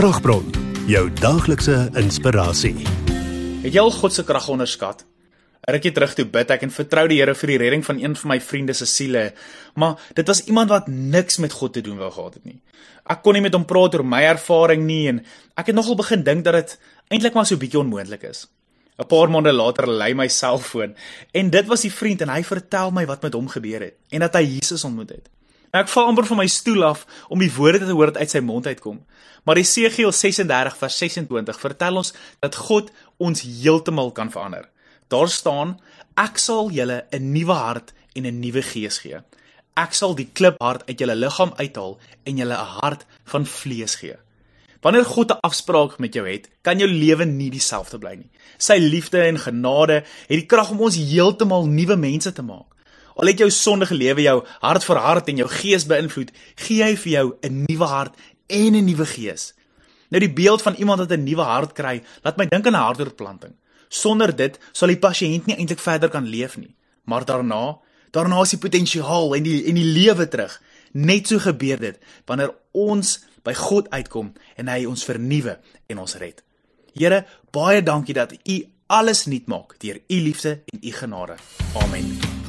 Kragbron, jou daaglikse inspirasie. Het jy al God se krag onderskat? Rukkie terug toe bid ek en vertrou die Here vir die redding van een van my vriende se siele, maar dit was iemand wat niks met God te doen wou gehad het nie. Ek kon nie met hom praat oor my ervaring nie en ek het nogal begin dink dat dit eintlik maar so bietjie onmoontlik is. 'n Paar maande later lei my selfoon en dit was die vriend en hy vertel my wat met hom gebeur het en dat hy Jesus ontmoet het. Ek val amper van my stoel af om die woorde te hoor wat uit sy mond uitkom. Maar Esegiel 36 vers 26 vertel ons dat God ons heeltemal kan verander. Daar staan: Ek sal julle 'n nuwe hart en 'n nuwe gees gee. Ek sal die kliphart uit julle liggaam uithaal en julle 'n hart van vlees gee. Wanneer God 'n afspraak met jou het, kan jou lewe nie dieselfde bly nie. Sy liefde en genade het die krag om ons heeltemal nuwe mense te maak. Al het jou sondige lewe jou hart verhard en jou gees beïnvloed, gee hy vir jou 'n nuwe hart en 'n nuwe gees. Nou die beeld van iemand wat 'n nuwe hart kry, laat my dink aan 'n hartoortplanting. Sonder dit sal die pasiënt nie eintlik verder kan leef nie. Maar daarna, daarna is die potensiaal en die en die lewe terug. Net so gebeur dit wanneer ons by God uitkom en hy ons vernuwe en ons red. Here, baie dankie dat U alles nuut maak deur U liefde en U genade. Amen.